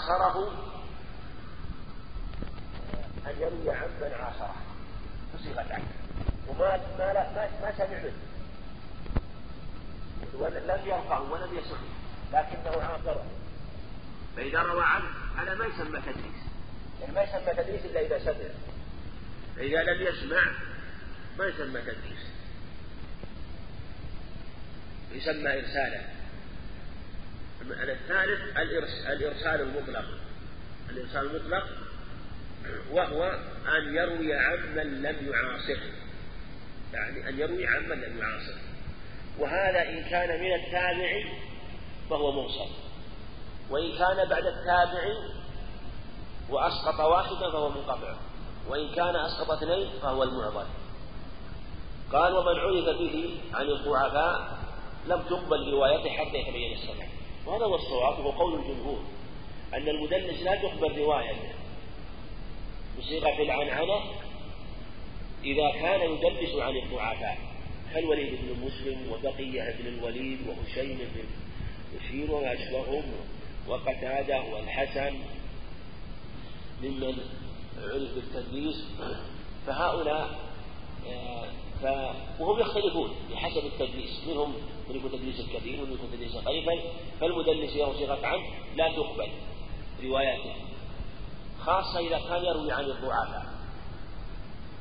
عاصره أن يروي عمن عاصره. بصيغة عنه وما ما ما, ما سمع منه ولم يرفعه ولم يسمع لكنه عاصره. فإذا روى عنه هذا ما يسمى تدريس. يعني ما يسمى تدريس إلا إذا سمع. فإذا لم يسمع ما يسمى تدريس. يسمى إرسالا الثالث الإرسال المطلق. الإرسال المطلق وهو أن يروي عمن لم يعاصره. يعني أن يروي عمن لم يعاصره. وهذا إن كان من التابع فهو مرسل وإن كان بعد التابع وأسقط واحدا فهو منقطع. وإن كان أسقط اثنين فهو المعضل. قال ومن عرف به عن الضعفاء لم تقبل روايته حتى يتبين السمع وهذا هو الصواب وهو قول الجمهور أن المدلس لا تقبل روايته بصيغة العنعنة إذا كان يدلس عن الضعفاء كالوليد بن مسلم وبقية بن الوليد وهشيم بن بشير وما أشبههم وقتادة والحسن ممن عرف بالتدليس. فهؤلاء آه، ف... وهم يختلفون بحسب التدليس. منهم من يكون تدليس كثير ومن يكون تدليس قليلا فالمدلس له صيغة عنه لا تقبل رواياته خاصة إذا كان يروي عن الضعفاء.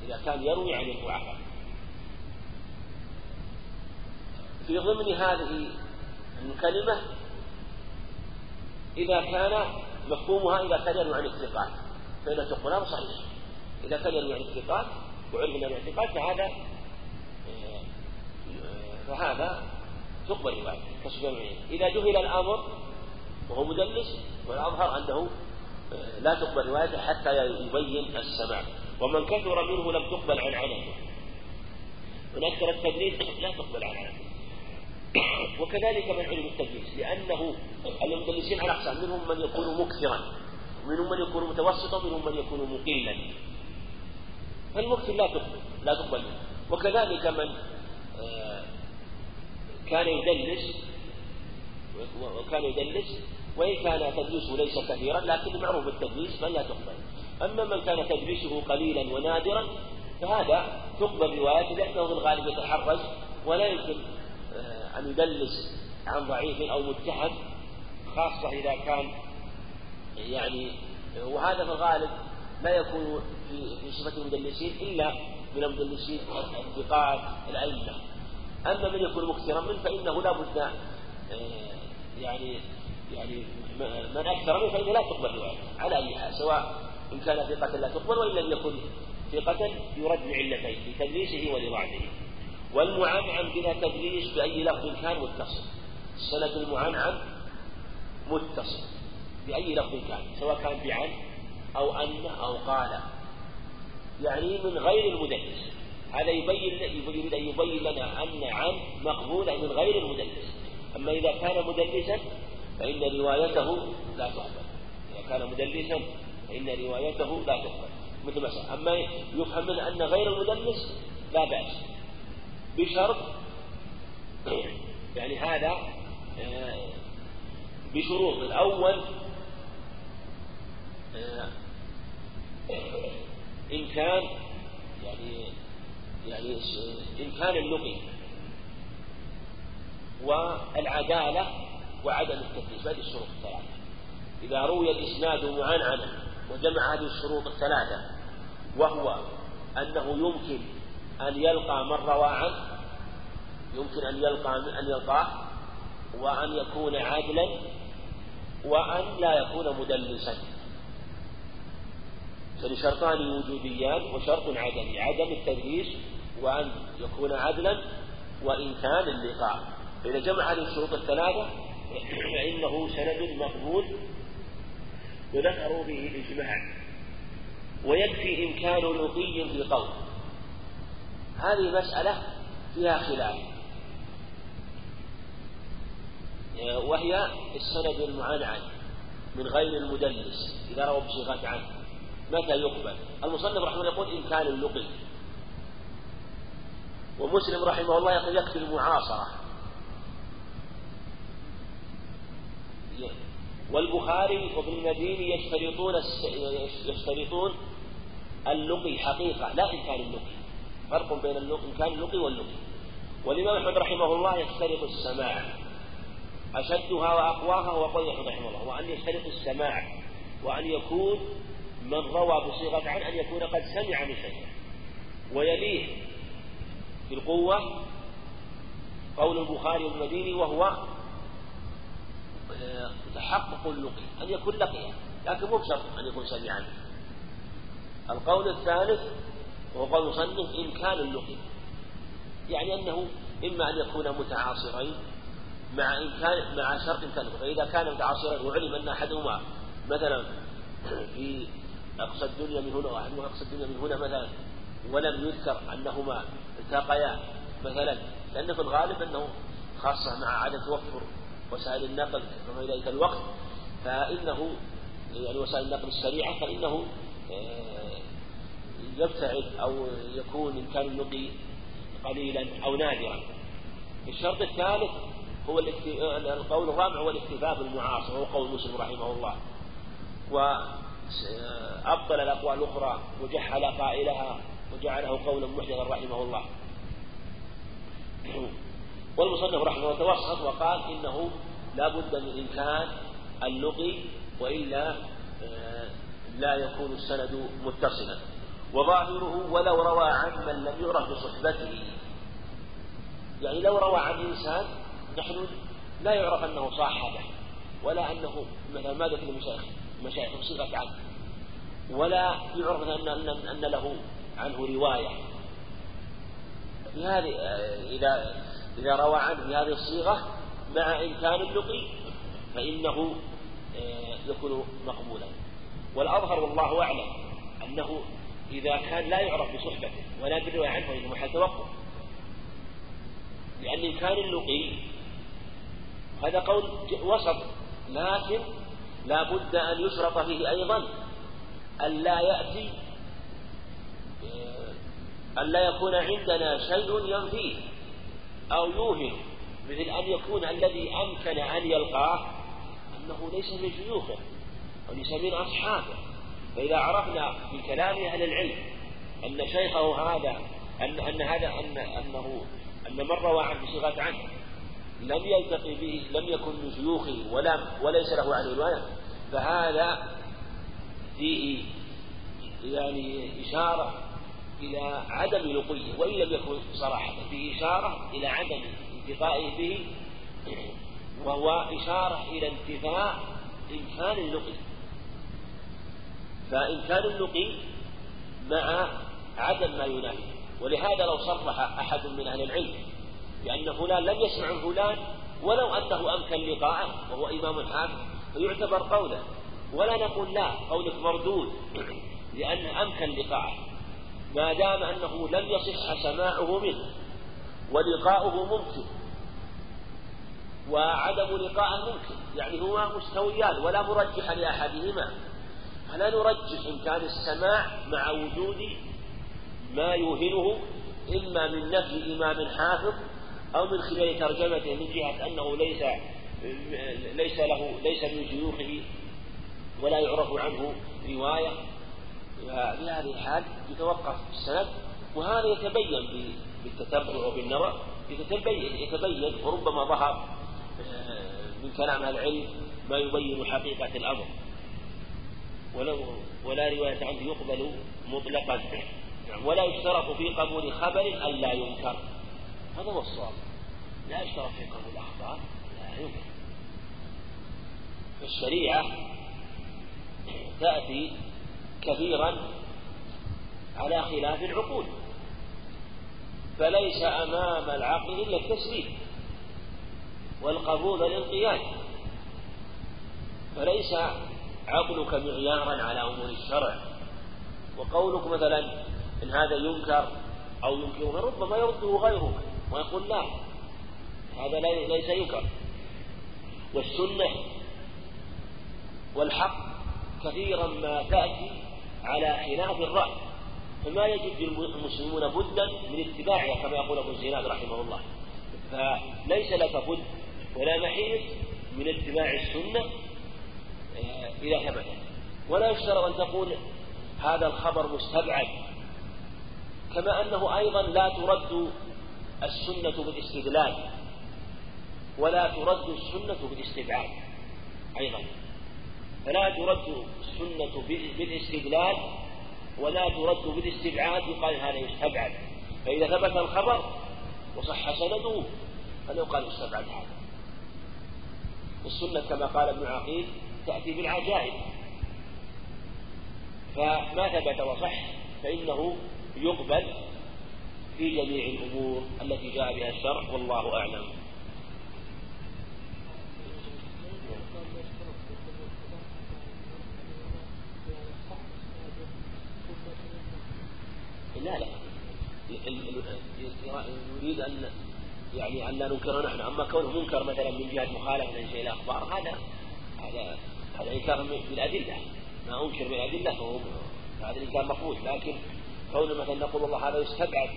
إذا كان يروي عن الضعفاء. في ضمن هذه الكلمة إذا كان مفهومها إذا كان يروي عن الثقات. فإن تقبل صحيح. إذا كان يروي عن الثقات وعرف من الاعتقاد فهذا فهذا تقبل روايته كسفيان إذا جهل الأمر وهو مدلس والأظهر أنه آه، لا تقبل روايته حتى يبين السماع. ومن كثر منه لم تقبل عن عنته من أكثر التدليس لا تقبل عن عنته وكذلك من علم التدليس لأنه المدلسين على أقسام منهم من يكون مكثرا ومنهم من يكون متوسطا ومنهم من يكون مقلا. فالمكثر لا تقبل لا تقبل وكذلك من آه، كان يدلس وكان يدلس وإن كان تدليسه ليس كثيرا لكن معروف بالتدليس من لا تقبل. أما من كان تدليسه قليلا ونادرا فهذا تقبل روايته لأنه في الغالب يتحرج ولا يمكن آه، أن يدلس عن ضعيف أو متهم خاصة إذا كان يعني وهذا في الغالب لا يكون في في صفة المدلسين إلا من المدلسين الثقات الأئمة. أما من يكون مكثرا منه فإنه لا بد آه، يعني يعني من أكثر منه فإنه لا تقبل روايته على أي حال سواء إن كان ثقة لا تقبل وإن لم يكن ثقة يرد لعلتين لتدليسه ولضعفه والمعنعن بلا تدليس بأي لفظ كان متصل. السند المعنعن متصل بأي لفظ كان سواء كان بعن أو أن أو قال يعني من غير المدلس. هذا يبين يريد أن يبين لنا أن عن مقبولة من غير المدلس. أما إذا كان مدلسا فإن روايته لا تقبل إذا كان مدلسا فإن روايته لا تقبل مثل ما أما يفهم منه أن غير المدلس لا بأس. بشرط يعني هذا آه، بشروط. الأول آه، إن كان يعني يعني إمكان اللقي والعدالة وعدم التدليس هذه الشروط الثلاثة. إذا روي الإسناد معنعنا وجمع هذه الشروط الثلاثة وهو أنه يمكن أن يلقى من روى عنه يمكن أن يلقى أن يلقاه وأن يكون عادلا وأن لا يكون مدلسا. فلشرطان وجوديان وشرط عدمي عدم التدليس وأن يكون عدلا وإن كان اللقاء. فإذا جمع هذه الشروط الثلاثة فإنه سند مقبول وذكروا به الإجماع ويكفي إمكان لقي في قول هذه مسألة فيها خلاف. وهي السند المعنعن من غير المدلس إذا روى بصيغة عنه. متى يقبل؟ المصنف رحمه الله يقول إن كان اللقي ومسلم رحمه الله يقول يكفي المعاصرة والبخاري وابن المديني يشترطون يشترطون اللقي حقيقة لا إمكان اللقي فرق بين إمكان اللقي واللقي والإمام أحمد رحمه الله يشترط السماع. أشدها وأقواها هو قول أحمد رحمه الله. وأن يشترط السماع. وأن يكون من روى بصيغة عن أن يكون قد سمع من شيء. ويليه في القوة قول البخاري والمديني وهو آه، تحقق اللقي أن يكون لقيا لكن مو بشرط أن يكون سميعا. القول الثالث وهو قول مصنف إمكان اللقي يعني أنه إما أن يكون متعاصرين مع إمكان مع شرط إمكان فإذا كان متعاصرين وعلم أن أحدهما مثلا في أقصى الدنيا من هنا وأحدهما أقصى الدنيا من هنا مثلا ولم يذكر أنهما التقيا مثلا. لأن في الغالب أنه خاصة مع عدم توفر وسائل النقل كما ذلك الوقت فإنه يعني وسائل النقل السريعة فإنه آه، يبتعد أو يكون إمكان اللقي قليلا أو نادرا. الشرط الثالث هو القول الرابع هو الاكتفاء بالمعاصر وهو قول مسلم رحمه الله. وأبطل الأقوال الأخرى وجحل قائلها وجعله قولا محدثا رحمه الله. والمصنف رحمه الله توسط وقال إنه لا بد من إمكان اللقي وإلا آه، لا يكون السند متصلا. وظاهره ولو روى عن من لم يعرف بصحبته. يعني لو روى عن إنسان نحن لا يعرف أنه صاحبه ولا أنه مثلا ما ذكر المشايخ مشايخ صيغة عنه ولا يعرف أن, أن, أن له عنه رواية. بهذه إذا إذا روى عنه بهذه الصيغة مع إمكان اللقي فإنه آه، يكون مقبولا. والأظهر والله أعلم أنه إذا كان لا يعرف بصحبته ولا بالرواية عنه فإنه محل توقف. لأن إمكان اللقي هذا قول وسط لكن لا بد أن يشرط فيه أيضا. أن لا يأتي أن لا يكون عندنا شيء ينفيه أو يوهم مثل أن يكون الذي أمكن أن يلقاه أنه ليس من شيوخه وليس من أصحابه. فإذا عرفنا من كلام أهل العلم أن شيخه هذا أن أن هذا أن أنه أن من روى عن بصيغة عنه لم يلتقي به لم يكن من شيوخه ولم وليس له عنه رواية فهذا فيه يعني إشارة إلى عدم لقيه وإن لم يكن صراحة فيه إشارة إلى عدم انتفائه به وهو إشارة إلى انتفاء إمكان اللقي فإمكان اللقي مع عدم ما ينافي. ولهذا لو صرح أحد من أهل العلم بأن فلان لم يسمع فلان ولو أنه أمكن لقاءه وهو إمام حاكم فيعتبر قوله. ولا نقول لا قولك مردود لأن أمكن لقاءه. ما دام أنه لم يصح سماعه منه ولقاؤه ممكن. وعدم لقاءه ممكن يعني هما مستويان ولا مرجح لأحدهما. فلا نرجح إمكان السماع مع وجود ما يوهنه إما من نفي إمام حافظ أو من خلال ترجمته من جهة أنه ليس ليس له ليس من شيوخه ولا يعرف عنه رواية. في هذه الحال يتوقف السند وهذا يتبين بالتتبع وبالنظر يتبين يتبين وربما ظهر آه، من كلام العلم ما يبين حقيقة الأمر. ولو ولا رواية عنه يقبل مطلقا ولا يشترط في قبول خبر أن لا ينكر. هذا هو الصواب. لا يشترط في قبول الأخبار لا ينكر الشريعة تأتي كثيرا على خلاف العقول. فليس أمام العقل إلا التسليم والقبول الانقياد فليس عقلك معيارا على أمور الشرع. وقولك مثلا إن هذا ينكر أو ينكره ربما يرده غيرك. ويقول لا هذا ليس ينكر والسنة والحق كثيرا ما تأتي على خلاف الرأي. فما يجد المسلمون بدا من اتباعها كما يقول أبو زياد رحمه الله. فليس لك بد ولا محيط من اتباع السنة آه، إذا ثبت ولا يشترط أن تقول هذا الخبر مستبعد كما أنه أيضا لا ترد السنة بالاستدلال ولا ترد السنة بالاستبعاد. أيضا. فلا ترد السنة بالاستدلال ولا ترد بالاستبعاد يقال هذا يستبعد. فإذا ثبت الخبر وصح سنده فلو قال يستبعد هذا. السنة كما قال ابن عقيل تأتي بالعجائب. فما ثبت وصح فإنه يقبل في جميع الأمور. التي جاء بها الشرع والله أعلم. لا لا. يريد أن يعني أن لا ننكر نحن. أما كونه منكر مثلا من جهة مخالفة شيء الأخبار هذا هذا هذا إنكار بالأدلة. ما أنكر بالأدلة فهو هذا الإنكار مقبول لكن كونه مثلا نقول والله هذا يستبعد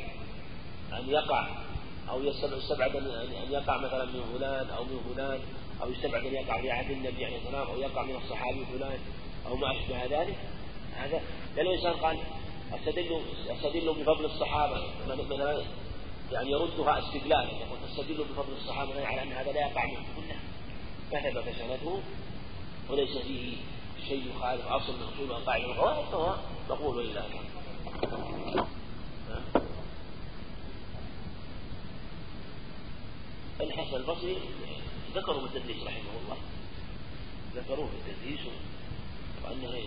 أن يقع أو يستبعد أن يقع مثلا من فلان أو من فلان أو يستبعد أن يقع في عهد النبي عليه السلام أو يقع من الصحابي فلان أو ما أشبه ذلك. هذا لأن الإنسان قال أستدل أستدل بفضل الصحابة. مثلا يعني يردها استدلال. يقول تستدل بفضل الصحابة على أن هذا لا يقع منه. كله فثبت سنده؟ وليس فيه شيء يخالف أصل من أصول القاعدة القواعد فهو مقبول إلى الحسن البصري ذكروا بالتدليس رحمه الله. ذكروه بالتدليس وأنه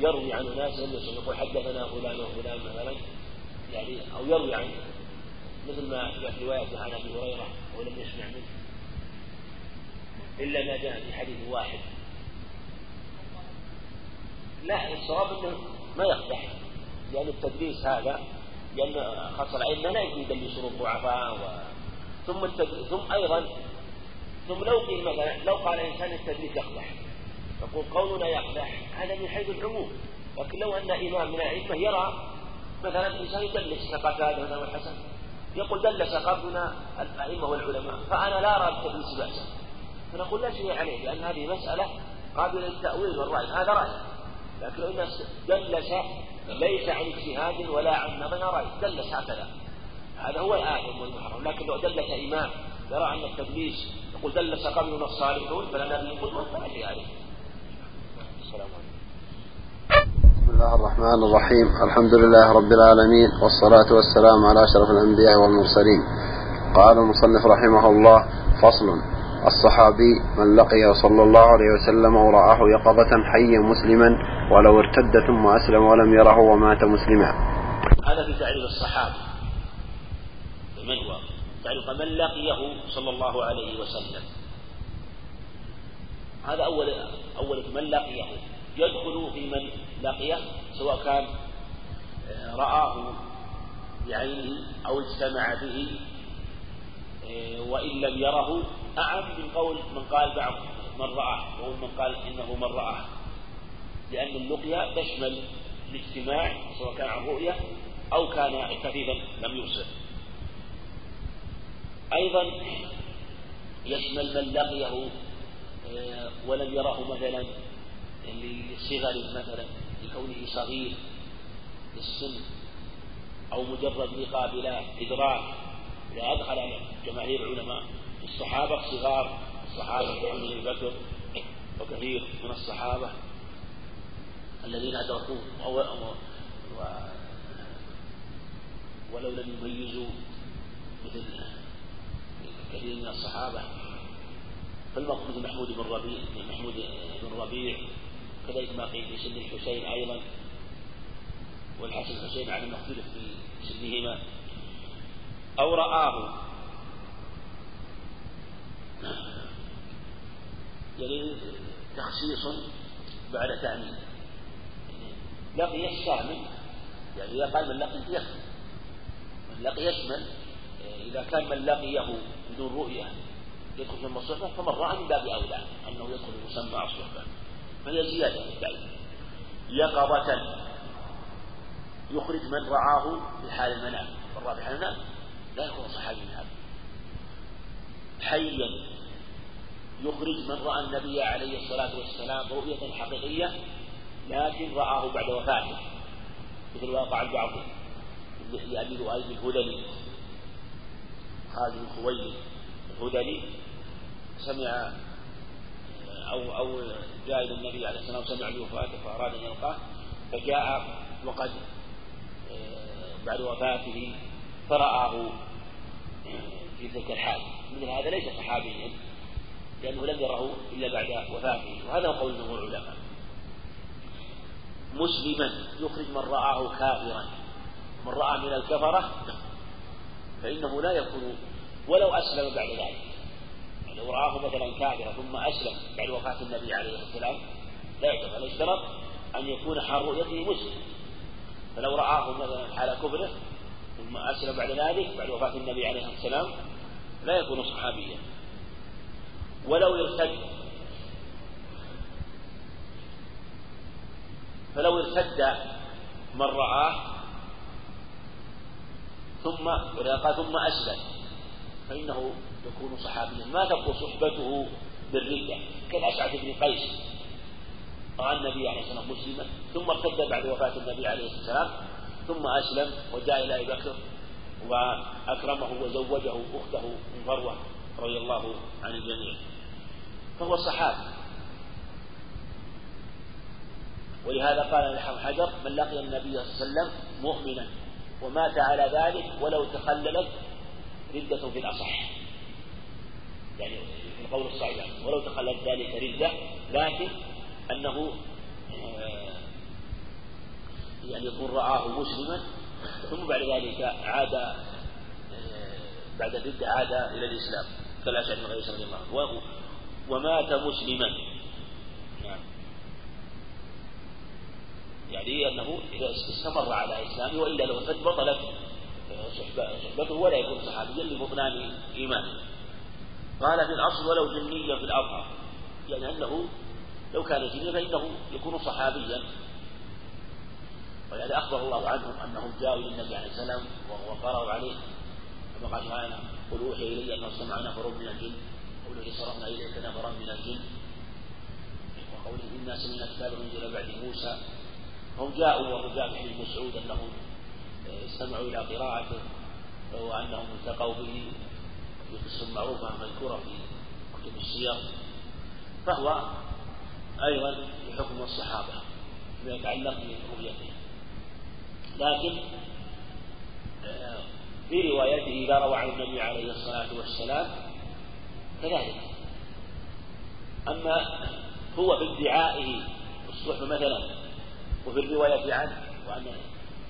يروي عن ناس لم يقول حدثنا فلان وفلان مثلا. يعني أو يروي عن مثل ما جاء في رواية عن أبي هريرة ولم يسمع منه. إلا ما جاء في حديث واحد. لا الصواب إنه ما يقدح لأن التدريس هذا لأن خاصة الأئمة لا يدلسون الضعفاء و... ثم ثم أيضا ثم لو قيل مثلا لو قال إنسان التدريس يقدح يقول قولنا يقدح هذا من حيث العموم. لكن لو أن إمام من الائمه يرى مثلا إنسان يدلس كقتاده مثلا والحسن يقول دلس قبلنا الأئمة والعلماء فأنا لا أرى التدليس باسا. فنقول لا شيء عليه لأن هذه مسألة قابلة للتأويل والرأي هذا رأي. لكن لو دلس ليس عن اجتهاد ولا عن نظر رأي دلس هكذا. هذا هو الآثم والمحرم لكن لو دلس إمام يرى أن التدليس يقول دلس قبلنا الصالحون فلنا به قدوة فلا شيء عليه السلام عليكم. بسم الله الرحمن الرحيم. الحمد لله رب العالمين والصلاة والسلام على أشرف الأنبياء والمرسلين. قال المصنف رحمه الله فصل. الصحابي من لقي صلى الله عليه وسلم ورآه يقظة حيا مسلما ولو ارتد ثم أسلم ولم يره ومات مسلما. هذا في تعريف الصحابي. من هو تعريف من لقيه صلى الله عليه وسلم. هذا أول أول من لقيه. يدخل في من لقيه سواء كان آه، رآه بعينه أو اجتمع به آه، وإن لم يره أعم من قول من قال بعض من رآه وقول من قال إنه من رآه. لأن اللقيا تشمل الاجتماع سواء كان عن رؤية أو كان كثيفا لم يبصر أيضا يشمل من لقيه آه، ولم يره مثلا لصغر مثلا لكونه صغير للسن أو مجرد لقاء بلا إدراك. إذا أدخل جماهير العلماء الصحابة صغار الصحابة كعمر بن بكر وكثير من الصحابة الذين أدركوه ولو لم يميزوا مثل كثير من الصحابة. فالمقصود محمود بن ربيع محمود بن ربيع كذلك ما قيل في سن الحسين أيضا والحسن الحسين على ما اختلف في سنهما. أو رآه. يعني تخصيص بعد تعميم لقي الشامل يعني إذا قال من لقي يكفي من لقي يشمل إذا كان من لقيه بدون رؤية يدخل في فمن رأى من باب أولى أنه يدخل المسمى الصحبة فهي زيادة في التعليم يقظة. يخرج من رآه في حال المنام. من رأى في حال المنام لا يكون صحابي هذا. حيا. يخرج من رأى النبي عليه الصلاة والسلام رؤية حقيقية لكن رآه بعد وفاته. مثل واقع البعض لأبي لؤي الهذلي خالد بن خويلد الهذلي سمع أو أو جاء إلى النبي عليه الصلاة والسلام سمع بوفاته فأراد أن يلقاه فجاء وقد آه، بعد وفاته فرآه في تلك الحال. مثل هذا ليس صحابيا لأنه لم يره إلا بعد وفاته. وهذا قول جمهور العلماء. مسلما يخرج من رآه كافرا. من رأى من الكفرة فإنه لا يكون ولو أسلم بعد ذلك. يعني لو رآه مثلا كافرا ثم أسلم بعد وفاة النبي عليه الصلاة والسلام لا يعتبر لا يشترط أن يكون حال رؤيته مسلم. فلو رآه مثلا حال كفره ثم أسلم بعد ذلك بعد وفاة النبي عليه الصلاة والسلام لا يكون صحابيا. ولو ارتد فلو ارتد من رآه ثم قال ثم أسلم فإنه يكون صحابيا. ما تبقى صحبته بالردة؟ كالأسعد بن قيس؟ رأى النبي عليه الصلاة والسلام مسلما ثم ارتد بعد وفاة النبي عليه الصلاة والسلام ثم أسلم وجاء إلى أبي بكر وأكرمه وزوجه أخته من فروة رضي الله عن الجميع. فهو صحابي. ولهذا قال الحافظ حجر من لقي النبي صلى الله عليه وسلم مؤمنا. ومات على ذلك ولو تخللت ردة في الأصح. يعني في القول الصحيح ولو تخللت ذلك ردة لكن أنه آه، يعني يكون رآه مسلما ثم بعد ذلك عاد آه، بعد الردة عاد إلى الإسلام كالأشعري بن قيس رضي الله. ومات مسلما نعم يعني أنه إذا استمر على إسلامه وإلا لو ارتد بطلت صحبته ولا يكون صحابيا لبطلان إيمانه. قال في الأصل ولو جنيا في الأظهر يعني أنه لو كان جنيا فإنه يكون صحابيا. ولهذا أخبر الله عنهم أنهم جاءوا إلى النبي عليه السلام وقرأوا عليه. كما قال تعالى قل أوحي إلي أنه سمع نفر من الجن. قوله صرفنا إليك نفرا من الجن. وقوله إنا سمعنا كتابا أنزل بعد موسى. هم جاءوا والرجال في مسعود أنهم استمعوا إلى قراءته وأنهم التقوا به في قصة معروفة مذكورة في كتب السير. فهو أيضا بحكم الصحابة فيما يتعلق برؤيته. لكن آه، في روايته إذا روى عن النبي عليه الصلاة والسلام كذلك. أما هو في ادعائه الصحبة مثلا وفي الرواية عنه وأن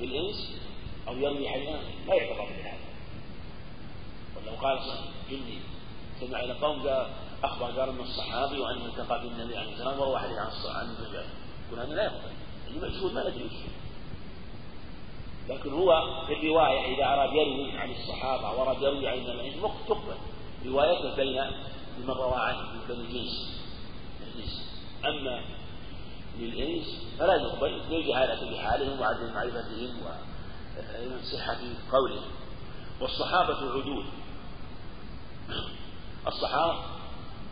بالإنس أو يروي حديثا لا يعتبر بهذا ولو قال إني سمع إلى قوم أخبر قال أن الصحابي وأنه التقى بالنبي عليه والسلام وروى حديث عن عن يقول هذا لا يقبل. اللي مشهور ما ندري لكن هو في الرواية إذا أراد يروي عن الصحابة وأراد يروي عن النبي تقبل. روايته بين من روى عنه من بني الجنس الجنس أما للإنس فلا يقبل. للجهالة بحالهم وعدم معرفتهم وصحة قولهم. والصحابة عدول. الصحابة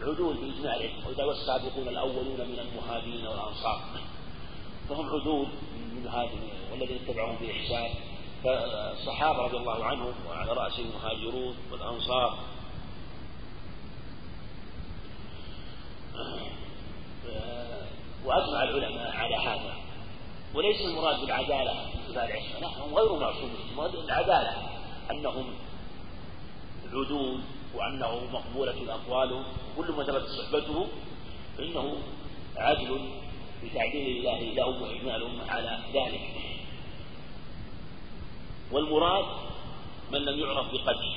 عدول بإجماع العلم وإذا والسابقون الأولون من المهاجرين والأنصار. فهم عدول من المهاجرين والذين اتبعهم بإحسان. فالصحابة رضي الله عنهم وعلى رأسهم المهاجرون والأنصار. وأجمع العلماء على هذا. وليس المراد بالعدالة اتباع العصمة لا هم غير معصومين المراد العدالة. أنهم عدول وأنه مقبولة أقواله وكل ما ثبت صحبته فإنه عدل بتعديل الله لهم وإجمالهم على ذلك. والمراد من لم يعرف بقدره.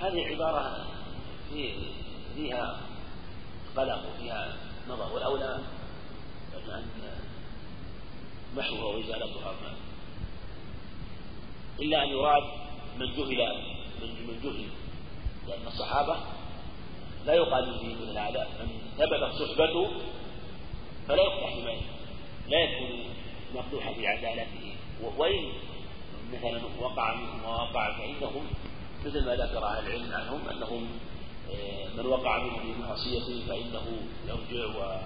هذه عبارة فيها قلق وفيها نظر. والأولى محوها وإزالتها إلا أن يراد من جهل من جهل لأن الصحابة لا يقال فيه مثل هذا من ثبتت صحبته فلا يقطع بما لا يكون مقدوحا في عدالته. وإن مثلا وقع منهم ووقع فإنهم مثل ما ذكر أهل العلم عنهم أنهم من وقع منه في معصيته فإنه يرجع و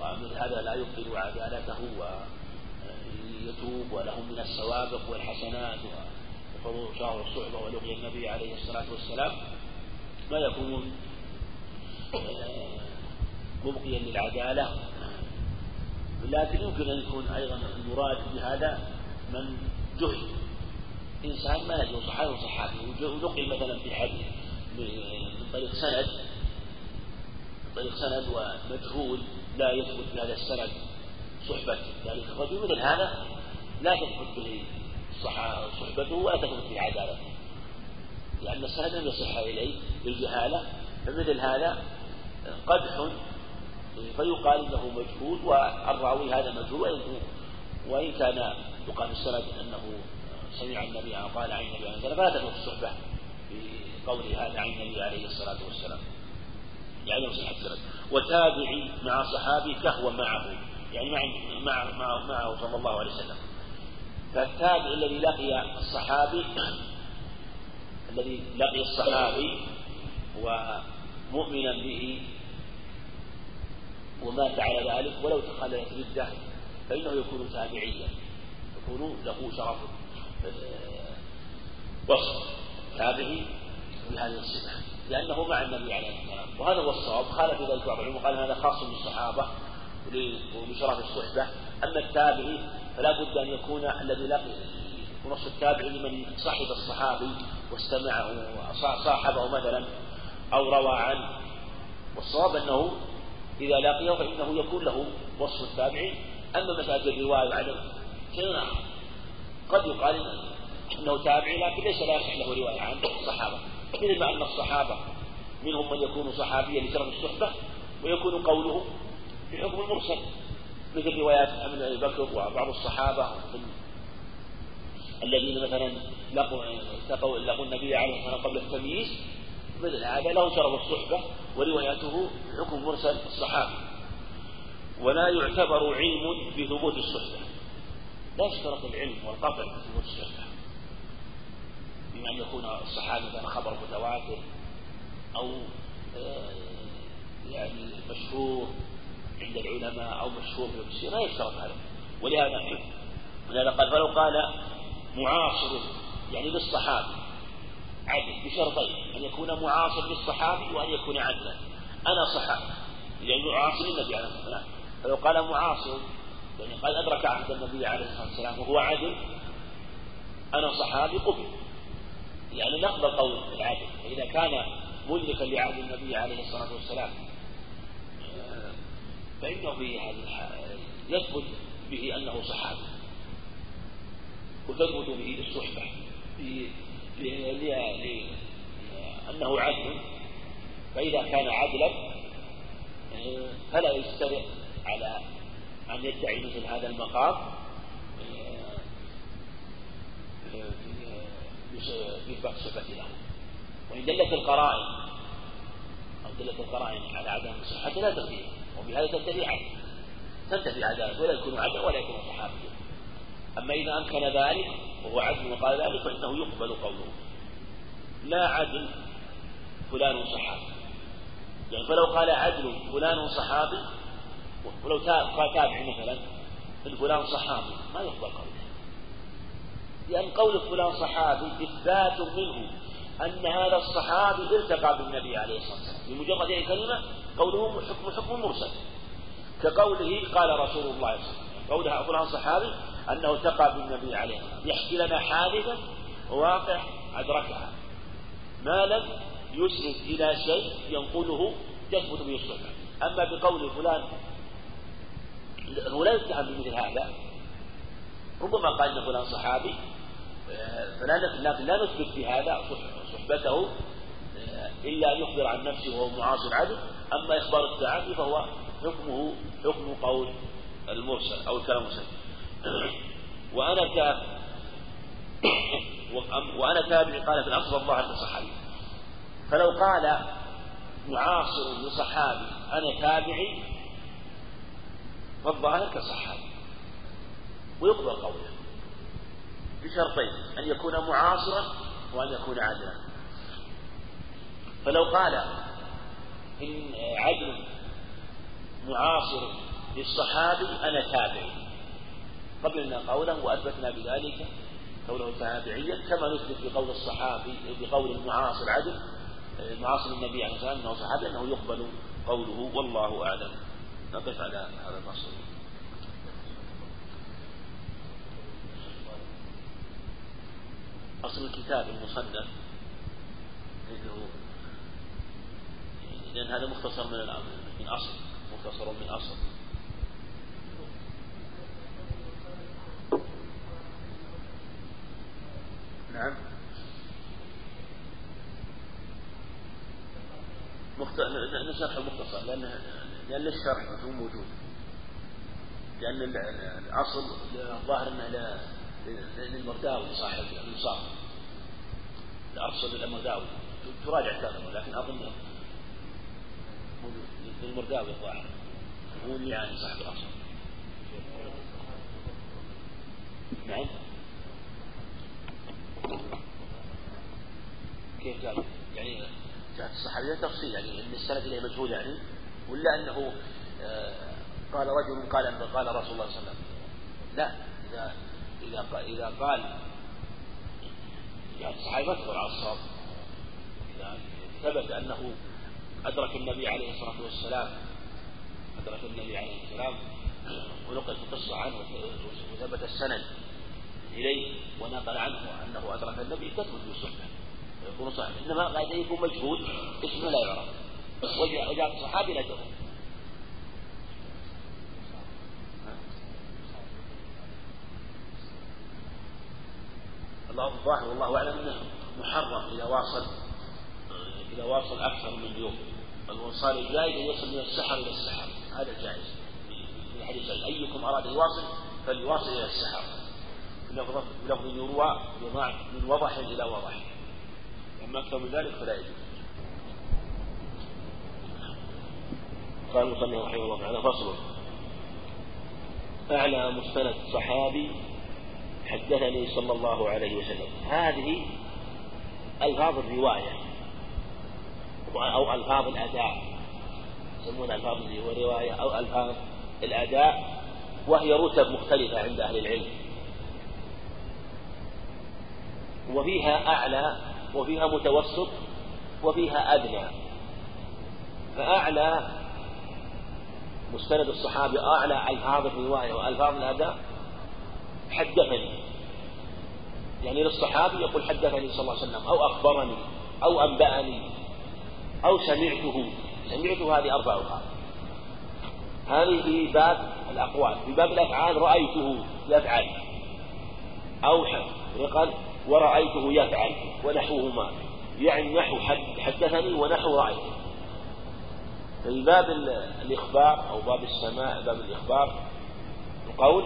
ومن هذا لا يبطل عدالته ويتوب وله من السوابق والحسنات وفضل شهر الصحبة ولقي النبي عليه الصلاة والسلام. ما يكون مبقيا للعدالة. لكن يمكن أن يكون أيضا المراد بهذا من جهل إنسان ما يجوز صحابي وصحابي ونقل مثلا في حديث من طريق سند من طريق سند ومجهول. لا يثبت في هذا السند صحبة ذلك الرجل مثل هذا لا تثبت به صحبته ولا تثبت به عدالته. لأن السند لم يصح إليه بالجهالة فمثل هذا قدح فيقال إنه مجهول والراوي هذا مجهول وان كان يقال السند أنه سمع النبي قال عن النبي فلا تكون الصحبة بقوله هذا عن النبي عليه الصلاة والسلام. يعني صحة السند وتابعي مع صحابي كهو معه. يعني مع مع مع معه صلى الله عليه وسلم. فالتابع الذي لقي الصحابي الذي لقي الصحابي ومؤمنا به ومات على ذلك ولو تخللت ردة فإنه يكون تابعيا. يكون له شرف آه، وصف. تابعي بهذه الصفة. لأنه مع النبي عليه الصلاة والسلام وهذا هو الصواب. خالف ذلك بعض العلماء قال هذا خاص بالصحابة ولشرف الصحبة أما التابعي فلا بد أن يكون الذي لقي وصف التابعي لمن صحب الصحابي واستمعه وصاحبه مثلا أو روى عنه. والصواب أنه إذا لقيه فإنه يكون له وصف التابعي. أما مسألة الرواية وعدم شيء قد يقال إنه تابعي لكن ليس لا يصح له رواية عن الصحابة ما أن الصحابة منهم من يكون صحابيا لشرف الصحبة ويكون قوله في حكم المرسل مثل روايات ابن أبي بكر وبعض الصحابة الذين مثلا لقوا لقوا لقوا النبي عليه الصلاة والسلام قبل التمييز مثل هذا له شرف الصحبة وروايته حكم مرسل الصحابي ولا يعتبر علم بثبوت الصحبة. لا يشترط العلم والقطع بثبوت الصحبة. بما أن يكون الصحابي كان خبر متواتر أو آه، يعني مشهور عند العلماء أو مشهور في السيرة لا يشترط هذا. ولهذا ولهذا قال فلو قال معاصر يعني للصحابي عدل بشرطين أن يكون معاصر للصحابي وأن يكون عدلا. أنا صحابي لأنه معاصر النبي عليه الصلاة والسلام. فلو قال معاصر يعني قد أدرك عهد النبي عليه الصلاة والسلام وهو عدل أنا صحابي قبل. يعني نقبل قول العدل فإذا كان مدركا لعهد النبي عليه الصلاة والسلام فإنه في هذه يثبت به أنه صحابي. وتثبت به الصحبة لأنه عدل. فإذا كان عدلا فلا يسترق على أن يدعي مثل هذا المقام. بإثبات صفة له وإن دلت القرائن أو دلت القرائن على عدم صحته لا تنتهي وبهذا تنتهي عدل تنتهي عدالة ولا يكون عدل ولا يكون صحابيا أما إذا أمكن ذلك وهو عدل وقال ذلك فإنه يقبل قوله. لا عدل فلان صحابي. يعني فلو قال عدل فلان صحابي ولو قال تابعي مثلا إن فلان صحابي ما يقبل قوله. لأن قول فلان صحابي إثبات منه أن هذا الصحابي التقى بالنبي عليه الصلاة والسلام. بمجرد أي كلمة قوله حكم حكم مرسل. كقوله قال رسول الله صلى الله عليه وسلم قولها فلان صحابي أنه التقى بالنبي عليه الصلاة والسلام. يحكي لنا حادثة واقع أدركها. ما لم يسند إلى شيء ينقله يثبت به الصحبة أما بقول فلان هو لا يتهم بمثل هذا. ربما قال إن فلان صحابي لكن لا نثبت بهذا صحبته إلا أن يخبر عن نفسه وهو معاصر عدل. أما إخبار التعدي فهو حكمه حكم قول المرسل أو الكلام المرسل. وأنا ك وأنا تابعي قال في الاصل الله عن الصحابي فلو قال معاصر لصحابي أنا تابعي فالظاهر كصحابي. ويقبل قوله. بشرطين أن يكون معاصرا وأن يكون عادلا. فلو قال إن عدل معاصر للصحابي أنا تابعي قبلنا قوله وأثبتنا بذلك قوله تابعيا كما نثبت بقول الصحابي بقول المعاصر عدل معاصر النبي عليه الصلاة والسلام أنه صحابي أنه يقبل قوله والله أعلم. نقف على هذا النص. أصل الكتاب المصنف لأن هذا مختصر من من أصل مختصر من أصل. نعم. نشرح المختصر لأن لأن الشرح مو موجود. لأن الأصل الظاهر أنه للمرداوي صاحب الإنصاف الأصل للمرداوي تراجع كلامه لكن موجود للمرداوي الظاهر. هو اللي يعني صاحب الأصل نعم. كيف قال؟ يعني جاءت الصحابية تفصيل يعني إن السند إليه مجهول يعني ولا أنه آه، قال رجل قال قال رسول الله صلى الله عليه وسلم. لا إذا إذا إذا قال يعني الصحابه تدخل على الصواب. إذا ثبت أنه أدرك النبي عليه الصلاة والسلام أدرك النبي عليه السلام ونقلت القصة عنه وثبت السند إليه ونقل عنه أنه أدرك النبي تثبت بالسنه يكون صحيح. إنما قد يكون مجهول اسمه لا يعرف. وجاء الصحابي لا جهل الظاهر والله أعلم إنه محرم إذا واصل إذا واصل أكثر من يوم الوصال الجائز ان يصل من السحر إلى السحر هذا جائز. في الحديث أيكم أراد ان يواصل فليواصل إلى السحر. بلفظ يروى من وضح إلى وضح. أما أكثر من ذلك فلا يجوز. قال المصنف رحمه الله تعالى فصل أعلى مستند صحابي حدثني صلى الله عليه وسلم. هذه ألفاظ الرواية أو ألفاظ الأداء يسمونها ألفاظ الرواية أو ألفاظ الأداء وهي رتب مختلفة عند أهل العلم. وفيها أعلى وفيها متوسط وفيها أدنى. فأعلى مستند الصحابي أعلى ألفاظ الرواية وألفاظ الأداء حدثني. يعني للصحابي يقول حدثني صلى الله عليه وسلم أو أخبرني أو أنبأني أو سمعته. سمعته هذه أربع ألفاظ هذه في باب الأقوال في باب الأفعال رأيته يفعل. أو قال ورأيته يفعل ونحوهما. يعني نحو حدثني ونحو رأيته. في باب الإخبار أو باب السماع باب الإخبار القول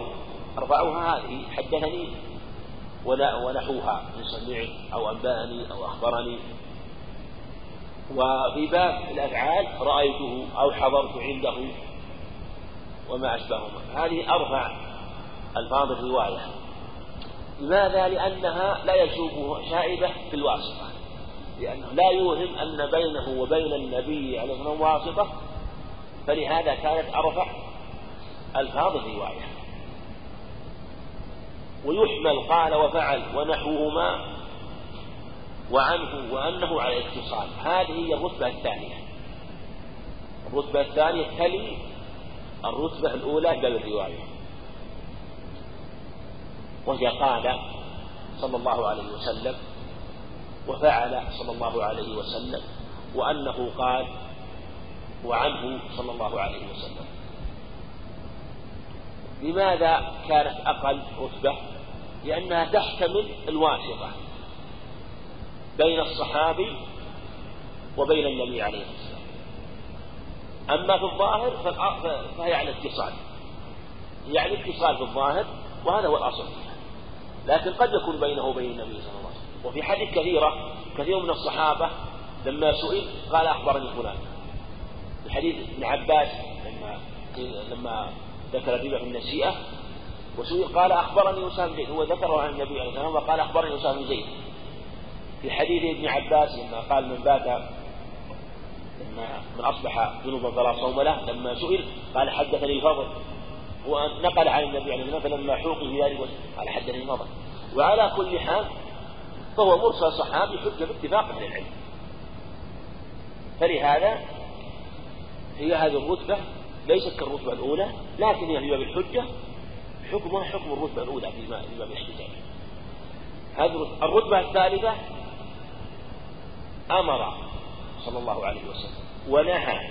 أربعها هذه حدثني ونحوها من سمعت أو أنبأني أو أخبرني. وفي باب الأفعال رأيته أو حضرت عنده وما أشبههما. هذه أربع ألفاظ الرواية. لماذا؟ لأنها لا يشوبه شائبة في الواسطة. لأنه لا يوهم أن بينه وبين النبي عليه الصلاة والسلام واسطة. فلهذا كانت أرفع ألفاظ الرواية. ويحمل قال وفعل ونحوهما وعنه وأنه على الاتصال هذه هي الرتبة الثانية. الرتبة الثانية تلي الرتبة الأولى بل الرواية. وهي قال صلى الله عليه وسلم وفعل صلى الله عليه وسلم وأنه قال وعنه صلى الله عليه وسلم. لماذا كانت أقل رتبة؟ لأنها تحتمل الواسطة بين الصحابي وبين النبي عليه الصلاة والسلام. أما في الظاهر فهي على اتصال. على اتصال في الظاهر وهذا هو الأصل. لكن قد يكون بينه وبين النبي صلى الله عليه وسلم. وفي حديث كثيرة كثير من الصحابة لما سئل قال أخبرني فلان. في حديث ابن عباس لما لما ذكر في النسيئة وسئل قال أخبرني أسامة زيد هو ذكره عن النبي عليه الصلاة والسلام وقال أخبرني أسامة زيد. في حديث ابن عباس لما قال من بات لما من أصبح جنوبا فلا صوم له لما سئل قال حدثني الفضل. ونقل عن النبي عليه الصلاة والسلام فلما حوقي في ذلك قال حدثني الفضل. وعلى كل حال فهو مرسل صحابي حجة باتفاق أهل العلم. فلهذا هي هذه الرتبة ليست كالرتبة الأولى لكن هي في باب الحجة. حكمها حكم الرتبة الأولى في باب الاحتجاج. هذه الرتبة الثالثة أمر صلى الله عليه وسلم ونهى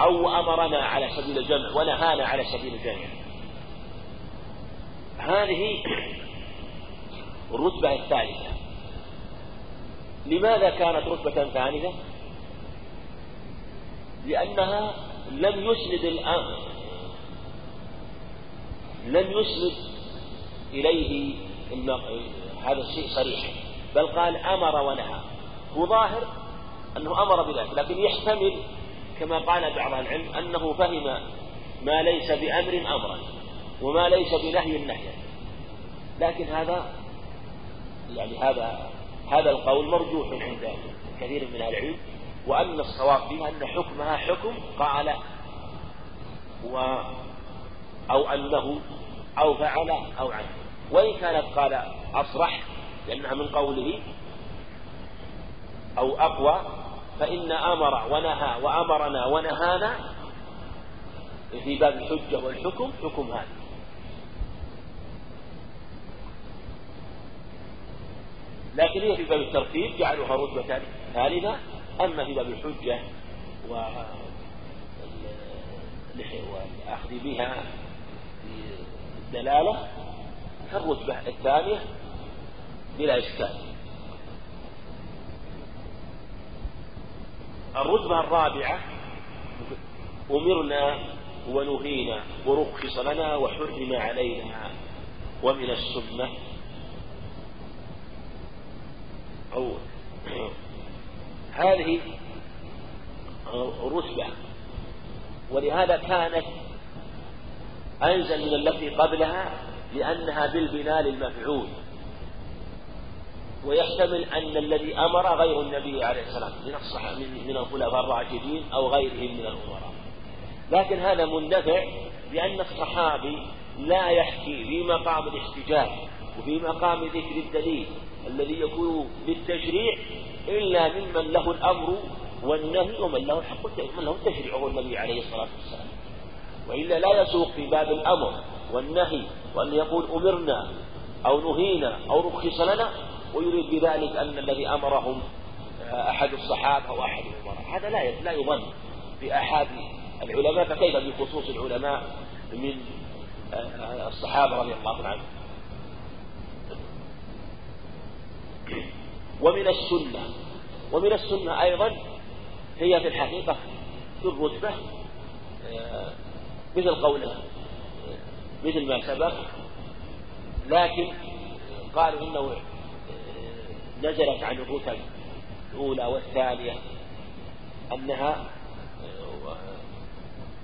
أو أمرنا على سبيل الجمع ونهانا على سبيل الجمع. هذه الرتبة الثالثة. لماذا كانت رتبة ثالثة؟ لأنها لم يسند الأمر لم يسند إليه هذا الشيء صريحا بل قال أمر ونهى. هو ظاهر أنه أمر بذلك لكن يحتمل كما قال بعض العلم أنه فهم ما ليس بأمر أمرا وما ليس بنهي نهيا لكن هذا يعني هذا هذا القول مرجوح عند كثير من العلم. وأن الصواب فيها أن حكمها حكم قال و أو أنه أو فعل أو عنه وإن كانت قال أصرح لأنها من قوله أو أقوى فإن أمر ونهى وأمرنا ونهانا في باب الحجة والحكم حكم هذا. لكن هي في باب الترتيب جعلوها رتبة ثالثة. أما في باب الحجة والأخذ بها الدلالة كالرتبة الثانية بلا إشكال. الرتبة الرابعة أمرنا ونهينا ورخص لنا وحرم علينا ومن السنة. أو هذه رتبة ولهذا كانت أنزل من التي قبلها لأنها بالبناء للمفعول ويحتمل أن الذي أمر غير النبي عليه السلام من الصحابة من الخلفاء الراشدين أو غيرهم من الأمراء. لكن هذا مندفع لأن الصحابي لا يحكي في مقام الاحتجاج وفي مقام ذكر الدليل الذي يكون للتشريع إلا ممن له الأمر والنهي ومن له الحق من له التشريع وهو النبي عليه الصلاة والسلام. وإلا لا يسوق في باب الأمر والنهي وأن يقول أمرنا أو نهينا أو رخص لنا ويريد بذلك أن الذي أمرهم آه، أحد الصحابة أو أحد الأمراء. هذا لا لا يظن بأحد العلماء فكيف بخصوص العلماء من آه، الصحابة رضي الله عنهم؟ ومن السنة ومن السنة أيضا هي في الحقيقة في الرتبة آه، مثل قوله مثل ما سبق لكن قالوا إنه نزلت عن الرتب الأولى والثانية أنها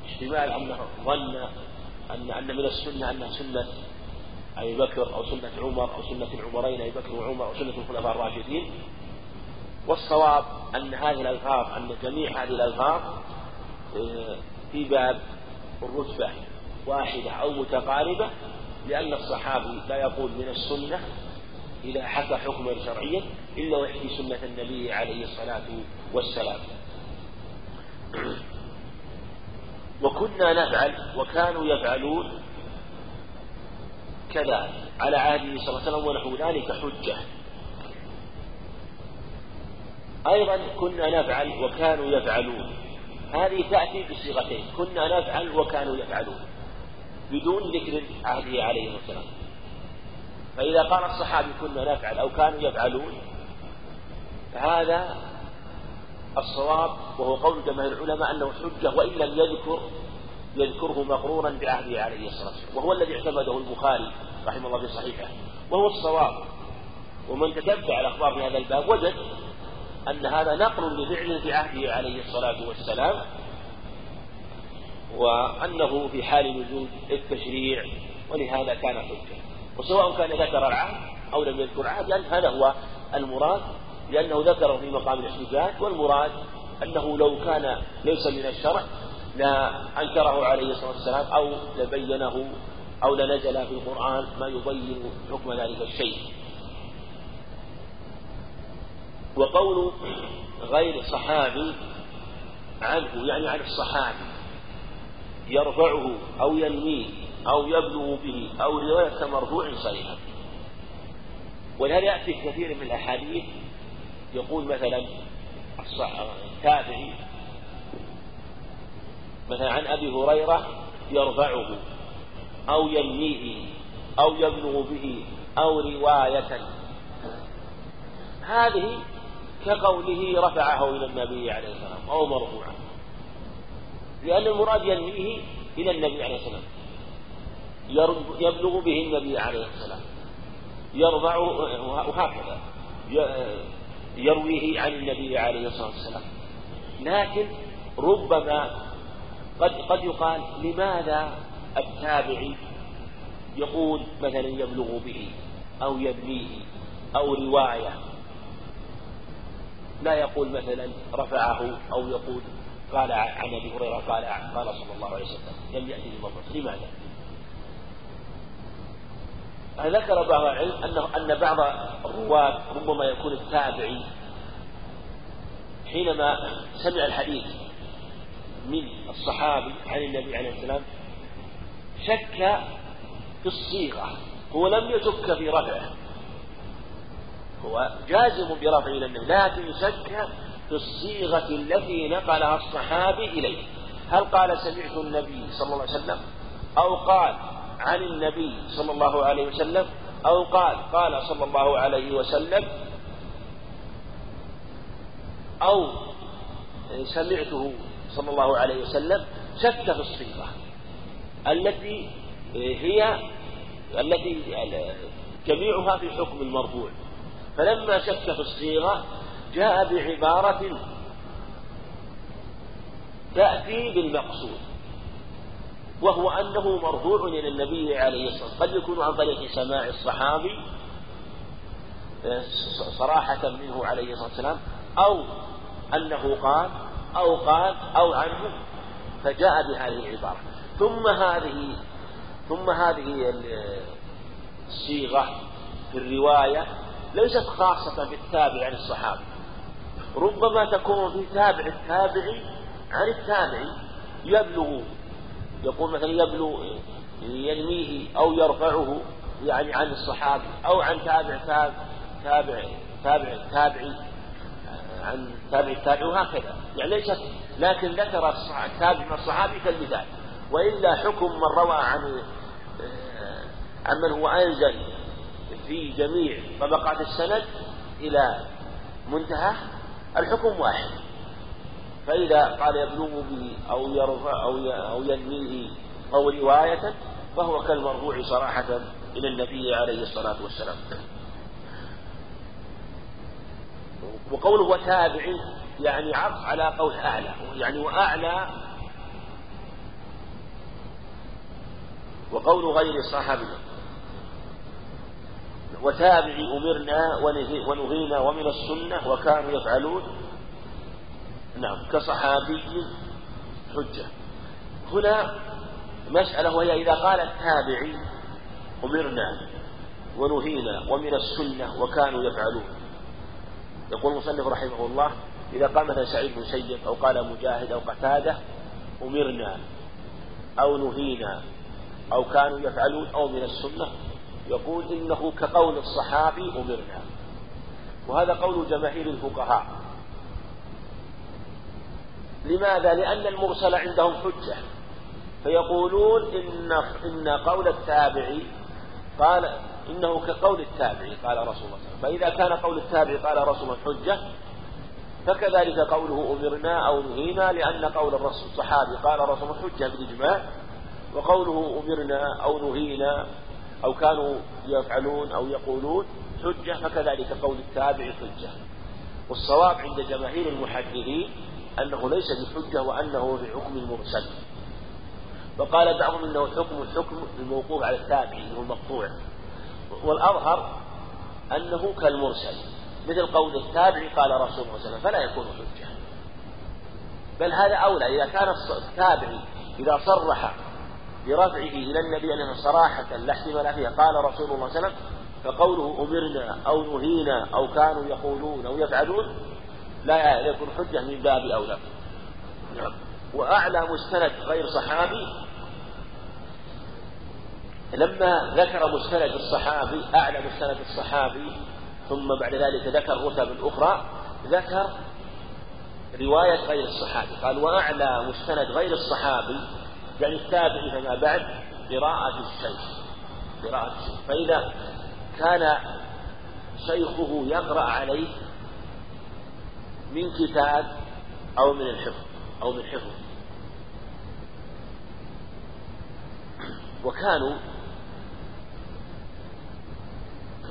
اشتمال أنه ظن أن أن من السنة أنها سنة أبي بكر أو سنة عمر أو سنة العمرين أبي بكر وعمر أو سنة الخلفاء الراشدين. والصواب أن هذه الألفاظ أن جميع هذه الألفاظ آه، في باب الرتبة واحدة أو متقاربة لأن الصحابي لا يقول من السنة إذا حكى حكما شرعيا إلا ويحكي سنة النبي عليه الصلاة والسلام. وكنا نفعل وكانوا يفعلون كذا على عهده صلى الله عليه وسلم ونحو ذلك حجة. أيضا كنا نفعل وكانوا يفعلون. هذه تأتي بصيغتين. كنا نفعل وكانوا يفعلون. بدون ذكر عهده عليه السلام فإذا قال الصحابي كنا نفعل أو كانوا يفعلون فهذا الصواب وهو قول جماهير العلماء أنه حجة وإن لم يذكر يذكره مقرورا بعهده عليه الصلاة والسلام. وهو الذي اعتمده البخاري رحمه الله في صحيحه. وهو الصواب. ومن تتبع الأخبار في هذا الباب وجد أن هذا نقل لفعل في عهده عليه الصلاة والسلام وأنه في حال وجود التشريع ولهذا كان حجة. وسواء كان ذكر العهد أو لم يذكر العهد لأن هذا هو المراد لأنه ذكره في مقام الاحتجاج والمراد أنه لو كان ليس من الشرع لا أنكره عليه الصلاة والسلام أو لبينه أو لنزل في القرآن ما يبين حكم ذلك الشيء. وقول غير صحابي عنه يعني عن الصحابي يرفعه أو ينميه أو يبلغ به أو رواية مرفوع صريحة ولهذا يأتي كثير من الأحاديث يقول مثلا التابعي مثلا عن أبي هريرة يرفعه أو ينميه أو يبلغ به أو رواية. هذه كقوله رفعه إلى النبي عليه السلام أو مرفوعا لأن المراد ينميه إلى النبي عليه السلام يبلغ به النبي عليه السلام يرفعه وهكذا يرويه عن النبي عليه الصلاة والسلام. لكن ربما قد قد يقال لماذا التابعي يقول مثلا يبلغ به أو يبنيه أو رواية لا يقول مثلا رفعه أو يقول قال عن أبي هريرة قال قال صلى الله عليه وسلم لم يأتي بمفرد لماذا؟ ذكر بعض العلم أنه أن بعض الرواة ربما يكون التابعي حينما سمع الحديث من الصحابي عن النبي عليه السلام شك في الصيغة. هو لم يشك في رفعه. هو جازم برفعه إلى النبي لكن شك في الصيغة التي نقلها الصحابي إليه. هل قال سمعت النبي صلى الله عليه وسلم؟ أو قال عن النبي صلى الله عليه وسلم؟ أو قال قال صلى الله عليه وسلم. أو سمعته صلى الله عليه وسلم شك في الصيغة التي هي التي جميعها في حكم المرفوع. فلما شك في الصيغة جاء بعبارة تأتي بالمقصود وهو أنه مرفوع إلى النبي عليه الصلاة والسلام. قد يكون عن طريق سماع الصحابي صراحة منه عليه الصلاة والسلام أو أنه قال أو قال أو عنه فجاء بهذه العبارة. ثم هذه ثم هذه الصيغة في الرواية ليست خاصة بالتابع عن الصحابي ربما تكون في تابع التابعي عن التابعي يبلغ يقول مثلا يبلغ ينميه أو يرفعه يعني عن الصحابي أو عن تابع تابع تابع تابع تابعي عن تابع التابع وهكذا. يعني ليست لكن ذكر التابع من الصحابي كالمثال. وإلا حكم من روى عن عن من هو أنزل في جميع طبقات السند إلى منتهى الحكم واحد. فإذا قال يبلغ به أو يرفع أو أو ينميه أو رواية فهو كالمرفوع صراحة إلى النبي عليه الصلاة والسلام. وقوله وتابع يعني عطف على قول أعلى يعني وأعلى وقول غير صاحبه وتابع أمرنا ونهينا ومن السنة وكانوا يفعلون. نعم كصحابي حجة. هنا مسألة وهي إذا قال التابعي أمرنا ونهينا ومن السنة وكانوا يفعلون. يقول المصنف رحمه الله إذا قال مثلا سعيد بن سيد أو قال مجاهد أو قتادة أمرنا أو نهينا أو كانوا يفعلون أو من السنة. يقول إنه كقول الصحابي أمرنا. وهذا قول جماهير الفقهاء. لماذا؟ لأن المرسل عندهم حجة. فيقولون إن إن قول التابعي قال إنه كقول التابعي قال رسول الله فإذا كان قول التابعي قال رسول الله حجة فكذلك قوله أمرنا أو نهينا لأن قول الرسول الصحابي قال رسول الله حجة بالإجماع وقوله أمرنا أو نهينا أو كانوا يفعلون أو يقولون حجة فكذلك قول التابع حجة. والصواب عند جماهير المحدثين أنه ليس بحجة وأنه في حكم المرسل. وقال بعضهم إنه حكم الحكم الموقوف على التابع هو المقطوع. والأظهر أنه كالمرسل مثل قول التابع قال رسول الله صلى الله عليه وسلم فلا يكون حجة. بل هذا أولى إذا كان التابع إذا صرح برفعه إلى النبي أنه صراحة لا احتمال فيها قال رسول الله صلى الله عليه وسلم فقوله أمرنا أو نهينا أو كانوا يقولون أو يفعلون لا يكون حجة من باب أولى. نعم. وأعلى مستند غير صحابي لما ذكر مستند الصحابي أعلى مستند الصحابي ثم بعد ذلك ذكر رتب أخرى ذكر رواية غير الصحابي. قال وأعلى مستند غير الصحابي يعني التابع فما بعد قراءة الشيخ. قراءة الشيخ. فإذا كان شيخه يقرأ عليه من كتاب أو من الحفظ أو من حفظ وكانوا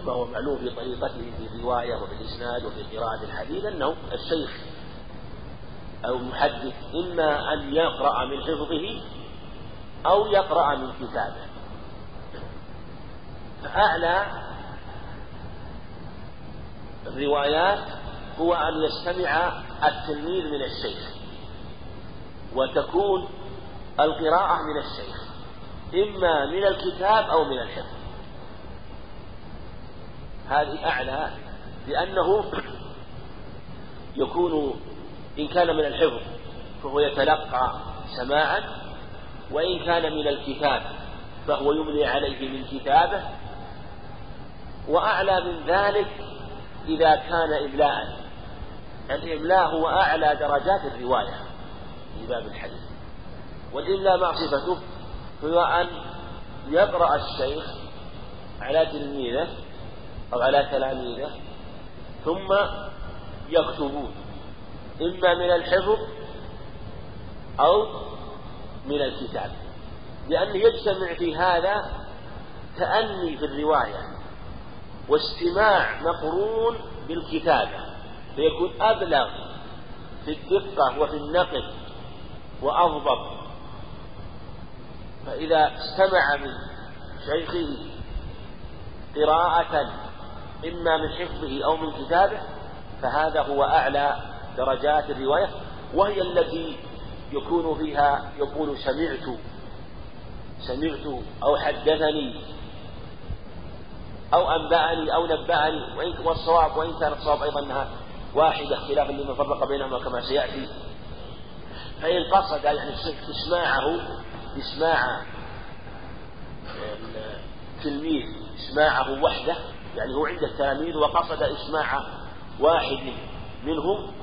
كما هو معلوم في طريقته في الرواية وفي الإسناد وفي قراءة الحديث أنه الشيخ أو المحدث إما أن يقرأ من حفظه أو يقرأ من كتابه. فأعلى الروايات هو أن يستمع التلميذ من الشيخ وتكون القراءة من الشيخ إما من الكتاب أو من الحفظ. هذه أعلى لأنه يكون إن كان من الحفظ فهو يتلقى سماعا وإن كان من الكتاب فهو يملي عليه من كتابه. وأعلى من ذلك إذا كان إملاء الإملاء هو أعلى درجات الرواية في باب الحديث. والإملاء مع صفته هو أن يقرأ الشيخ على تلميذه أو على تلاميذه ثم يكتبون. إما من الحفظ أو من الكتاب. لأنه يجتمع في هذا تأني في الرواية واستماع مقرون بالكتابة فيكون أبلغ في الدقة وفي النقل وأضبط. فإذا استمع من شيخه قراءة إما من حفظه أو من كتابه فهذا هو أعلى درجات الرواية وهي التي يكون فيها يقول سمعت سمعت أو حدثني أو أنبأني أو نبأني وإن والصواب وإن كان الصواب أيضا أنها واحدة اختلافا لمن فرق بينهما كما سيأتي. فإن قصد يعني إسماعه إسماع التلميذ إسماعه وحده يعني هو عند التلاميذ وقصد إسماع واحد منهم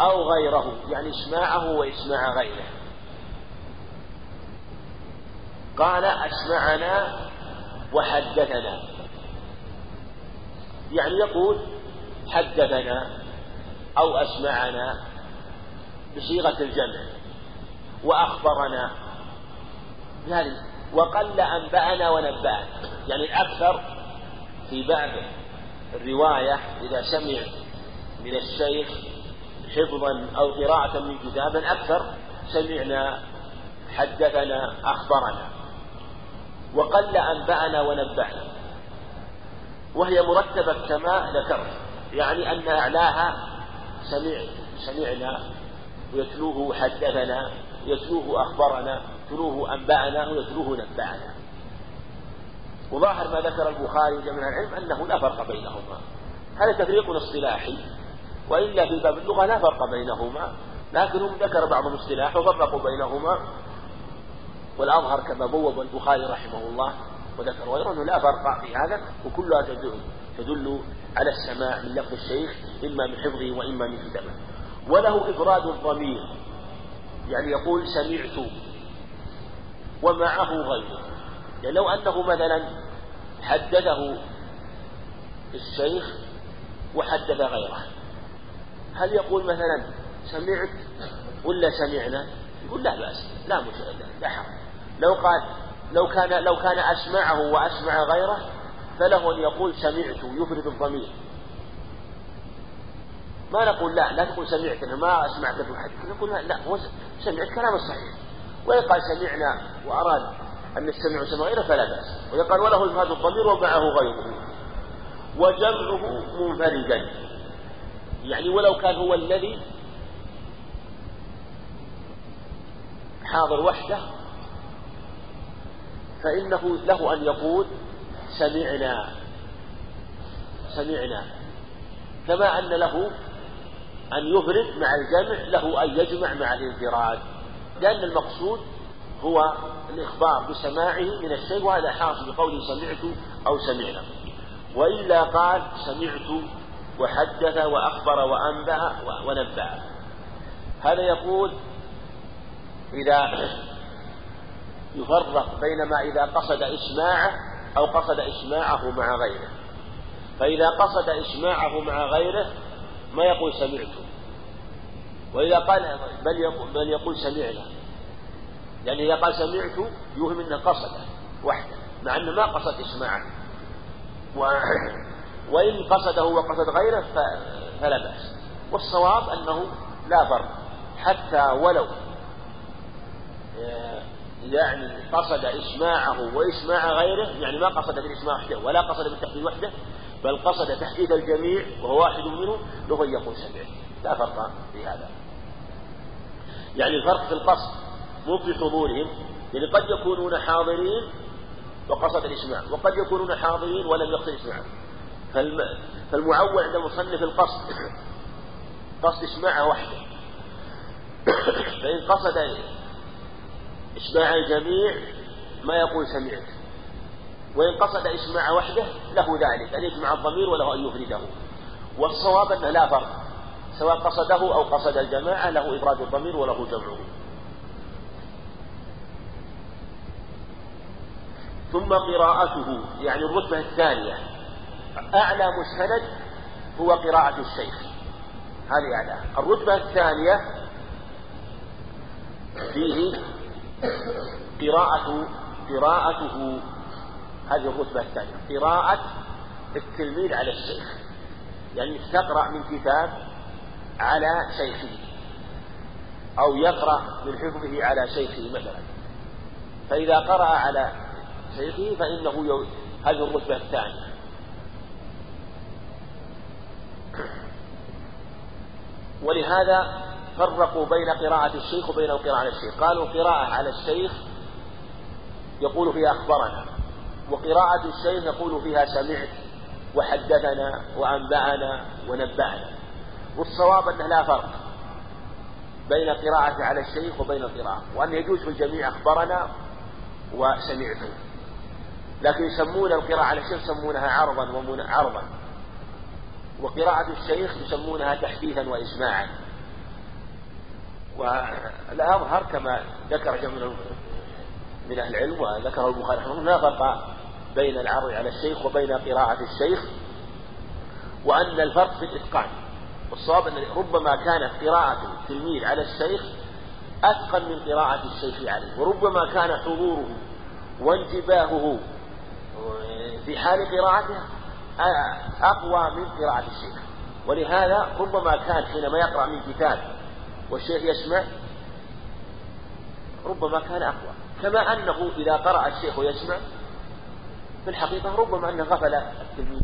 أو غيره يعني إسماعه وإسماع غيره. قال أسمعنا وحدثنا. يعني يقول حدثنا أو أسمعنا بصيغة الجمع وأخبرنا. يعني وقل أنبأنا ونبأنا يعني الأكثر في باب الرواية إذا سمع من الشيخ حفظا أو قراءة من كتاب أكثر سمعنا حدثنا أخبرنا. وقل أنبأنا ونبأنا وهي مرتبة كما ذكرت يعني أن أعلاها سمع سمعنا ويتلوه حدثنا يتلوه أخبرنا يتلوه أنبأنا ويتلوه نبأنا وظاهر ما ذكر البخاري من العلم أنه لا فرق بينهما. هذا تفريق اصطلاحي وإلا في باب اللغة لا فرق بينهما لكنهم ذكر بعضهم اصطلاح وفرقوا بينهما. والأظهر كما بوب البخاري رحمه الله وذكر غيره أنه لا فرق في هذا وكلها تدل تدل على السماع من لفظ الشيخ إما من حفظه وإما من كتابه. وله إفراد الضمير يعني يقول سمعت ومعه غيره. يعني لو أنه مثلا حدثه الشيخ وحدث غيره هل يقول مثلا سمعت ولا سمعنا؟ يقول لا بأس لا مشكلة لا حرج. لو قال لو كان لو كان أسمعه وأسمع غيره فله أن يقول سمعت يفرد الضمير. ما نقول لا لا تقول سمعت أنا ما أسمعت في الحديث نقول لا, لا هو سمعت كلام الصحيح وإن قال سمعنا وأراد أن نستمع سمع غيره فلا بأس. وإن قال وله إفراد الضمير ومعه غيره. وجمعه منفردا. يعني ولو كان هو الذي حاضر وحده فإنه له أن يقول سمعنا سمعنا. كما أن له أن يفرد مع الجمع له أن يجمع مع الانفراد. لأن المقصود هو الإخبار بسماعه من الشيء وهذا حاصل بقوله سمعت أو سمعنا. وإلا قال سمعت وحدث وأخبر وأنبأ ونبأ هذا يقول إذا يفرق بين ما إذا قصد إسماعه أو قصد إسماعه مع غيره. فإذا قصد إسماعه مع غيره ما يقول سمعت. وإذا قال بل يقول, بل يقول سمعنا. يعني إذا قال سمعت يوهم أنه قصده وحده مع أنه ما قصد إسماعه. و... وإن قصده وقصد غيره فلا بأس. والصواب أنه لا فرق حتى ولو يعني قصد إسماعه وإسماع غيره يعني ما قصد بالإسماع وحده ولا قصد بالتحديد وحده بل قصد تحديد الجميع وهو واحد منه له أن يقول سمعت. لا فرق في هذا. يعني الفرق في القصد. في حضورهم يعني قد يكونون حاضرين وقصد الإسماع وقد يكونون حاضرين ولم يقصد الإسماع فالمعول عند المصنف القصد قصد إسماعه وحده. فإن قصد إسماع الجميع ما يقول سمعت. وإن قصد إسماع وحده له ذلك أن يجمع الضمير وله أن يفرده. والصواب أنه لا فرق سواء قصده أو قصد الجماعة له إفراد الضمير وله جمعه. ثم قراءته يعني الرتبة الثانية. أعلى مستند هو قراءة الشيخ. هذه أعلى. الرتبة الثانية فيه قراءة قراءته هذه الرتبة الثانية قراءة التلميذ على الشيخ. يعني تقرأ من كتاب على شيخه. أو يقرأ من حفظه على شيخه مثلا. فإذا قرأ على شيخه فإنه هذه الرتبة الثانية. ولهذا فرقوا بين قراءة الشيخ وبين القراءة على الشيخ. قالوا قراءة على الشيخ يقول فيها أخبرنا وقراءة الشيخ يقول فيها سمعت وحدثنا وأنبأنا ونبأنا والصواب أنه لا فرق بين قراءة على الشيخ وبين القراءة وأن يجوز في الجميع أخبرنا وسمعت لكن يسمون القراءة على الشيخ يسمونها عرضا عرضا. وقراءة الشيخ يسمونها تحديثا وإسماعا والأظهر كما ذكر جمع من أهل العلم وذكره البخاري رحمه الله لا فرق بين العرض على الشيخ وبين قراءة الشيخ. وأن الفرق في الإتقان. والصواب أن ربما كانت قراءة التلميذ على الشيخ أتقن من قراءة الشيخ عليه. وربما كان حضوره وانتباهه في حال قراءته أقوى من قراءة الشيخ. ولهذا ربما كان حينما يقرأ من كتاب والشيخ يسمع ربما كان أقوى. كما أنه إذا قرأ الشيخ ويسمع في الحقيقة ربما أنه غفل التلميذ.